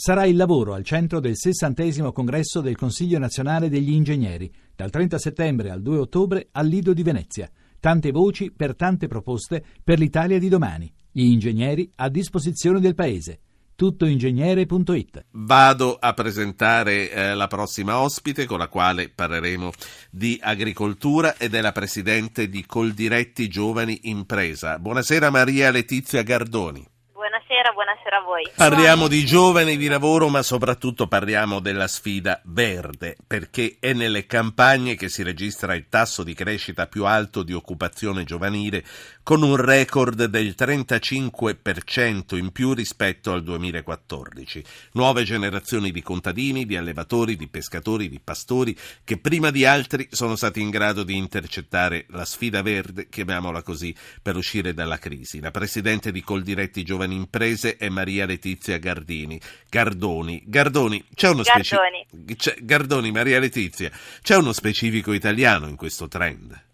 Sarà il lavoro al centro del sessantesimo congresso del Consiglio nazionale degli ingegneri, dal 30 settembre al 2 ottobre al Lido di Venezia. Tante voci per tante proposte per l'Italia di domani. Gli ingegneri a disposizione del Paese tuttoingegnere.it. Vado a presentare eh, la prossima ospite con la quale parleremo di agricoltura ed è la presidente di Coldiretti Giovani Impresa. Buonasera Maria Letizia Gardoni buonasera a voi. Parliamo di giovani, di lavoro, ma soprattutto parliamo della sfida verde, perché è nelle campagne che si registra il tasso di crescita più alto di occupazione giovanile, con un record del 35% in più rispetto al 2014. Nuove generazioni di contadini, di allevatori, di pescatori, di pastori, che prima di altri sono stati in grado di intercettare la sfida verde, chiamiamola così, per uscire dalla crisi. La presidente di Coldiretti Giovani Imprese Paese è Maria Letizia Gardini. Gardoni. Gardoni, c'è uno specifico. Gardoni, Maria Letizia, c'è uno specifico italiano in questo trend?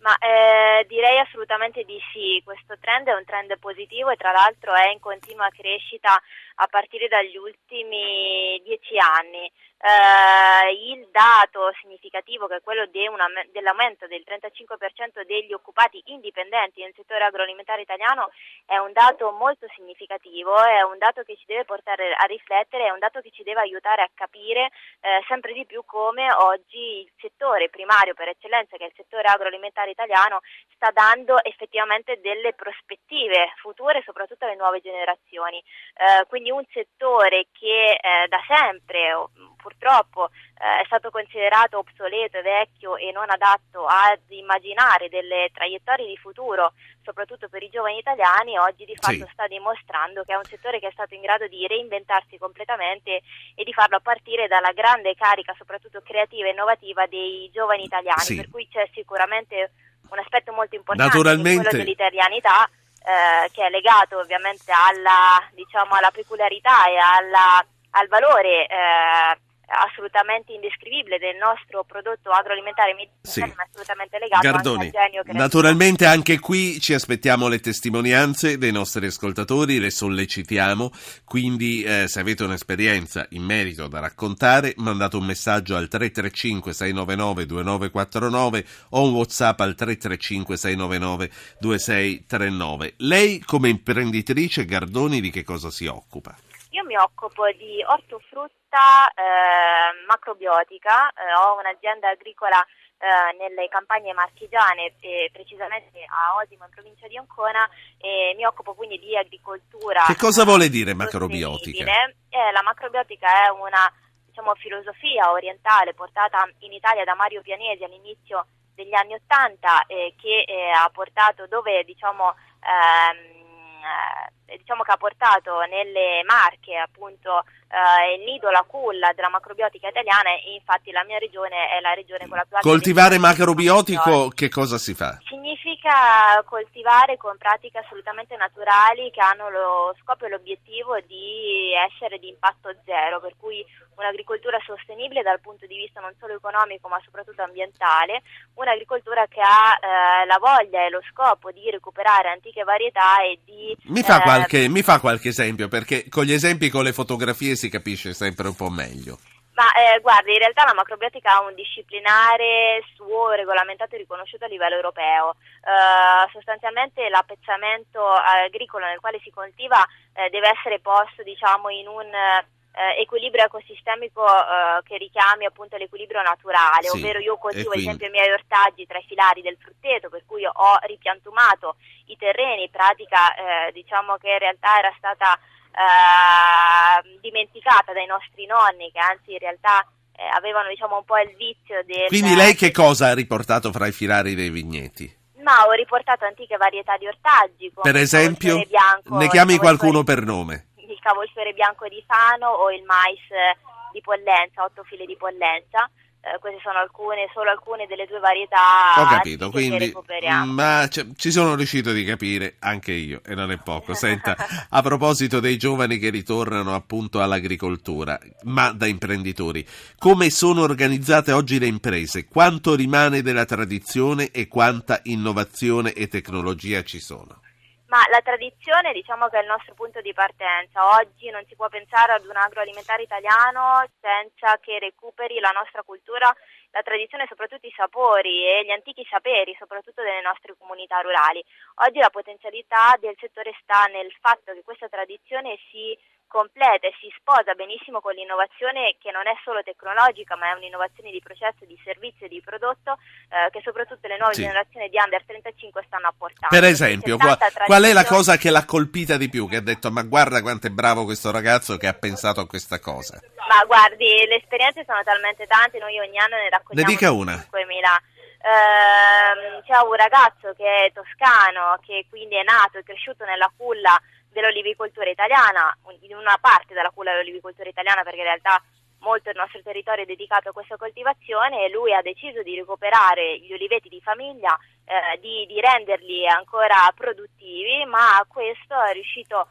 Ma eh, direi assolutamente di sì, questo trend è un trend positivo e tra l'altro è in continua crescita a partire dagli ultimi dieci anni. Eh, il dato significativo che è quello de una, dell'aumento del 35% degli occupati indipendenti nel settore agroalimentare italiano è un dato molto significativo, è un dato che ci deve portare a riflettere, è un dato che ci deve aiutare a capire eh, sempre di più come oggi il settore primario per eccellenza, che è il settore agroalimentare italiano, sta dando effettivamente delle prospettive future, soprattutto alle nuove generazioni. Eh, quindi un settore che eh, da sempre purtroppo eh, è stato considerato obsoleto e vecchio e non adatto ad immaginare delle traiettorie di futuro, soprattutto per i giovani italiani, oggi di fatto sì. sta dimostrando che è un settore che è stato in grado di reinventarsi completamente e di farlo a partire dalla grande carica, soprattutto creativa e innovativa dei giovani italiani, sì. per cui c'è sicuramente un aspetto molto importante quello dell'italianità eh, che è legato ovviamente alla, diciamo, alla peculiarità e alla, al valore eh, assolutamente indescrivibile del nostro prodotto agroalimentare mediterraneo, sì. assolutamente legato Gardoni, anche al genio che Naturalmente anche qui ci aspettiamo le testimonianze dei nostri ascoltatori, le sollecitiamo, quindi eh, se avete un'esperienza in merito da raccontare mandate un messaggio al 335 699 2949 o un whatsapp al 335 699 2639. Lei come imprenditrice Gardoni di che cosa si occupa? Io mi occupo di ortofrutta eh, macrobiotica, eh, ho un'azienda agricola eh, nelle campagne marchigiane, precisamente a Osimo in provincia di Ancona, e mi occupo quindi di agricoltura. Che cosa vuole dire macrobiotica? Eh, la macrobiotica è una diciamo, filosofia orientale portata in Italia da Mario Pianesi all'inizio degli anni Ottanta eh, che eh, ha portato dove diciamo ehm, eh, diciamo che ha portato nelle marche appunto eh, il nido, la culla della macrobiotica italiana e infatti la mia regione è la regione con la più alta Coltivare macrobiotico che cosa si fa? Significa coltivare con pratiche assolutamente naturali che hanno lo scopo e l'obiettivo di essere di impatto zero, per cui un'agricoltura sostenibile dal punto di vista non solo economico ma soprattutto ambientale, un'agricoltura che ha eh, la voglia e lo scopo di recuperare antiche varietà e di... Mi fa, eh, qualche, mi fa qualche esempio perché con gli esempi con le fotografie si capisce sempre un po' meglio. Ma eh, guarda, in realtà la macrobiotica ha un disciplinare suo regolamentato e riconosciuto a livello europeo. Eh, sostanzialmente l'appezzamento agricolo nel quale si coltiva eh, deve essere posto diciamo, in un eh, equilibrio ecosistemico eh, che richiami appunto l'equilibrio naturale, sì, ovvero io coltivo ad esempio i miei ortaggi tra i filari del frutteto, per cui ho ripiantumato i terreni, pratica eh, diciamo che in realtà era stata eh, dimenticata dai nostri nonni, che anzi in realtà eh, avevano diciamo un po' il vizio del... Quindi lei che cosa ha riportato fra i filari dei vigneti? Ma ho riportato antiche varietà di ortaggi. per esempio? Bianco, ne chiami qualcuno per nome? cavolfiore bianco di Fano o il mais di pollenza, otto file di pollenza. Eh, queste sono alcune, solo alcune delle due varietà. Ho capito, quindi, ma c- ci sono riuscito di capire anche io, e non è poco. Senta, a proposito dei giovani che ritornano appunto all'agricoltura, ma da imprenditori, come sono organizzate oggi le imprese? Quanto rimane della tradizione e quanta innovazione e tecnologia ci sono? Ma la tradizione diciamo che è il nostro punto di partenza. Oggi non si può pensare ad un agroalimentare italiano senza che recuperi la nostra cultura, la tradizione, soprattutto i sapori e gli antichi saperi, soprattutto delle nostre comunità rurali. Oggi la potenzialità del settore sta nel fatto che questa tradizione si completa e si sposa benissimo con l'innovazione che non è solo tecnologica ma è un'innovazione di processo, di servizio e di prodotto eh, che soprattutto le nuove sì. generazioni di under 35 stanno apportando. Per esempio, qual, qual, è la cosa che l'ha colpita di più? Che ha detto ma guarda quanto è bravo questo ragazzo che ha pensato a questa cosa. Ma guardi, le esperienze sono talmente tante, noi ogni anno ne raccogliamo ne dica una. 5.000. Uh, c'è un ragazzo che è toscano, che quindi è nato e cresciuto nella culla dell'olivicoltura italiana, in una parte della culla dell'olivicoltura italiana perché in realtà molto del nostro territorio è dedicato a questa coltivazione e lui ha deciso di recuperare gli oliveti di famiglia, eh, di, di, renderli ancora produttivi, ma questo è riuscito a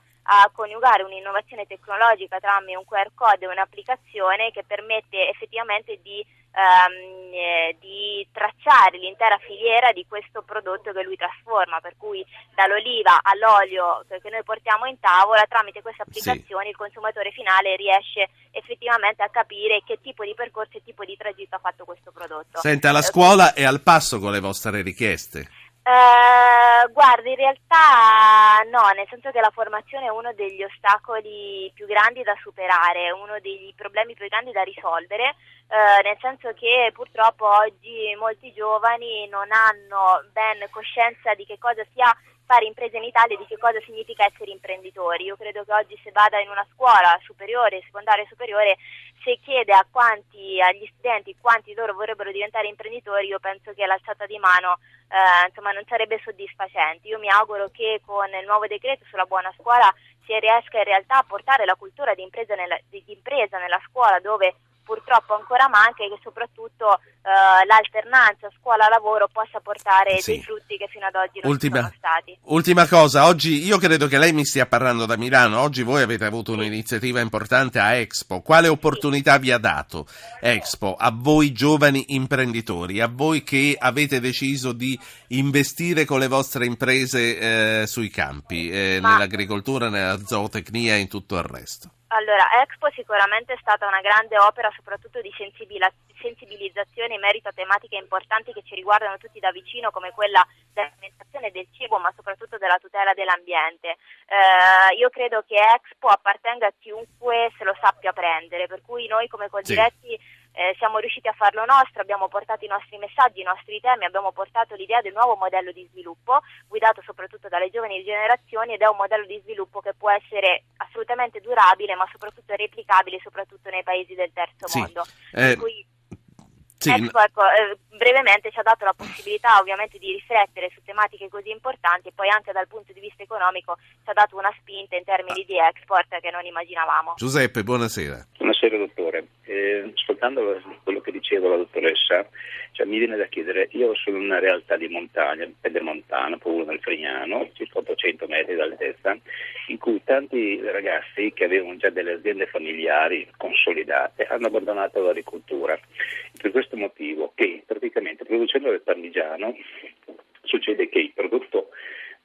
coniugare un'innovazione tecnologica tramite un QR code e un'applicazione che permette effettivamente di ehm, eh, di tracciare l'intera filiera di questo prodotto che lui trasforma, per cui dall'oliva all'olio che noi portiamo in tavola, tramite queste applicazioni sì. il consumatore finale riesce effettivamente a capire che tipo di percorso e tipo di tragitto ha fatto questo prodotto. Senta, la eh, scuola è al passo con le vostre richieste? Eh, guardi, in realtà no, nel senso che la formazione è uno degli ostacoli più grandi da superare, uno dei problemi più grandi da risolvere, eh, nel senso che purtroppo oggi molti giovani non hanno ben coscienza di che cosa sia fare imprese in Italia e di che cosa significa essere imprenditori. Io credo che oggi se vada in una scuola superiore, secondaria superiore, se chiede a quanti, agli studenti quanti loro vorrebbero diventare imprenditori, io penso che l'alzata di mano eh, insomma, non sarebbe soddisfacente. Io mi auguro che con il nuovo decreto sulla buona scuola si riesca in realtà a portare la cultura di impresa nella, di impresa nella scuola dove purtroppo ancora manca e che soprattutto eh, l'alternanza scuola-lavoro possa portare sì. dei frutti che fino ad oggi non ultima, sono stati. Ultima cosa, oggi io credo che lei mi stia parlando da Milano, oggi voi avete avuto un'iniziativa importante a Expo, quale opportunità sì. vi ha dato Expo a voi giovani imprenditori, a voi che avete deciso di investire con le vostre imprese eh, sui campi, eh, nell'agricoltura, nella zootecnia e in tutto il resto? Allora, Expo sicuramente è stata una grande opera soprattutto di sensibilizzazione in merito a tematiche importanti che ci riguardano tutti da vicino come quella dell'alimentazione del cibo ma soprattutto della tutela dell'ambiente. Eh, io credo che Expo appartenga a chiunque se lo sappia prendere, per cui noi come Coldiretti sì eh, siamo riusciti a farlo nostro, abbiamo portato i nostri messaggi, i nostri temi, abbiamo portato l'idea del nuovo modello di sviluppo, guidato soprattutto dalle giovani generazioni ed è un modello di sviluppo che può essere assolutamente durabile ma soprattutto replicabile soprattutto nei paesi del terzo sì. mondo. Eh, sì. ecco, ecco, eh, brevemente ci ha dato la possibilità ovviamente di riflettere su tematiche così importanti e poi anche dal punto di vista economico ci ha dato una spinta in termini di export che non immaginavamo. Giuseppe, buonasera. Buonasera dottore. Eh, ascoltando quello che diceva la dottoressa, cioè, mi viene da chiedere, io sono in una realtà di montagna, pedemontana, proprio nel Frignano, circa 800 metri d'altezza, in cui tanti ragazzi che avevano già delle aziende familiari consolidate hanno abbandonato l'agricoltura. Per questo motivo che praticamente producendo del parmigiano succede che il prodotto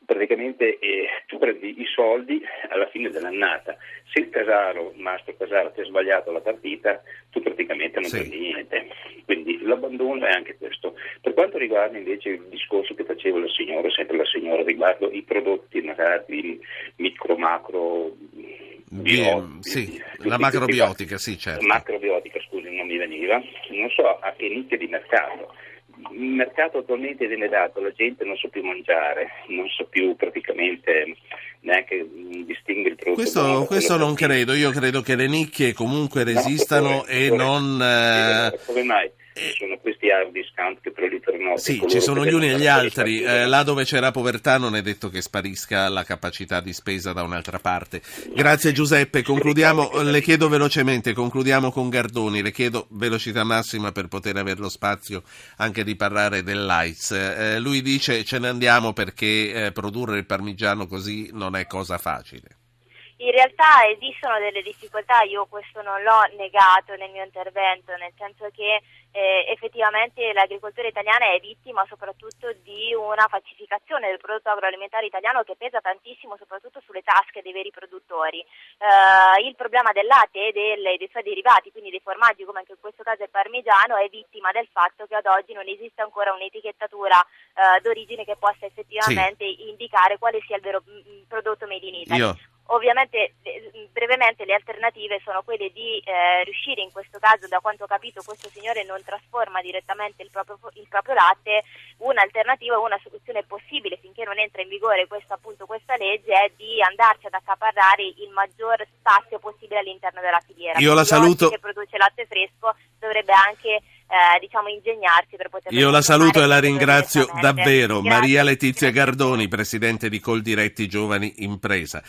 praticamente eh, tu prendi i soldi alla fine dell'annata. Se il Casaro, il Mastro Casaro, ti ha sbagliato la partita, tu praticamente non sì. prendi niente. Quindi l'abbandono è anche questo. Per quanto riguarda invece il discorso che faceva la signora, sempre la signora, riguardo i prodotti magari micro, macro, Bio, sì, la macrobiotica, sì, certo. Macrobiotica, scusi, non mi veniva. Non so a che nicchia di mercato il mercato attualmente viene dato, la gente non sa più mangiare, non sa più praticamente neanche distinguere il prodotto. Questo, questo non credo, io credo che le nicchie comunque resistano no, e non... Eh, come mai? Ci sono questi hard discount che proliferano. Sì, ci sono gli uni e gli altri. Eh, là dove c'era povertà non è detto che sparisca la capacità di spesa da un'altra parte. Grazie Giuseppe, concludiamo, le chiedo velocemente, concludiamo con Gardoni, le chiedo velocità massima per poter avere lo spazio anche di parlare dell'AIDS. Eh, lui dice ce ne andiamo perché eh, produrre il parmigiano così non è cosa facile. In realtà esistono delle difficoltà, io questo non l'ho negato nel mio intervento, nel senso che eh, effettivamente l'agricoltura italiana è vittima soprattutto di una falsificazione del prodotto agroalimentare italiano che pesa tantissimo soprattutto sulle tasche dei veri produttori. Eh, il problema del latte e delle, dei suoi derivati, quindi dei formaggi come anche in questo caso il parmigiano, è vittima del fatto che ad oggi non esiste ancora un'etichettatura eh, d'origine che possa effettivamente sì. indicare quale sia il vero mm, prodotto made in Italy. Io Ovviamente brevemente le alternative sono quelle di eh, riuscire in questo caso, da quanto ho capito questo signore non trasforma direttamente il proprio, il proprio latte, un'alternativa, una soluzione possibile finché non entra in vigore questa, appunto, questa legge è di andarci ad accaparrare il maggior spazio possibile all'interno della filiera. Io la saluto. Che produce latte fresco dovrebbe anche eh, diciamo, ingegnarsi per poter... Io la saluto e la ringrazio davvero. Grazie. Maria Letizia Gardoni, Presidente di Coldiretti Giovani Impresa.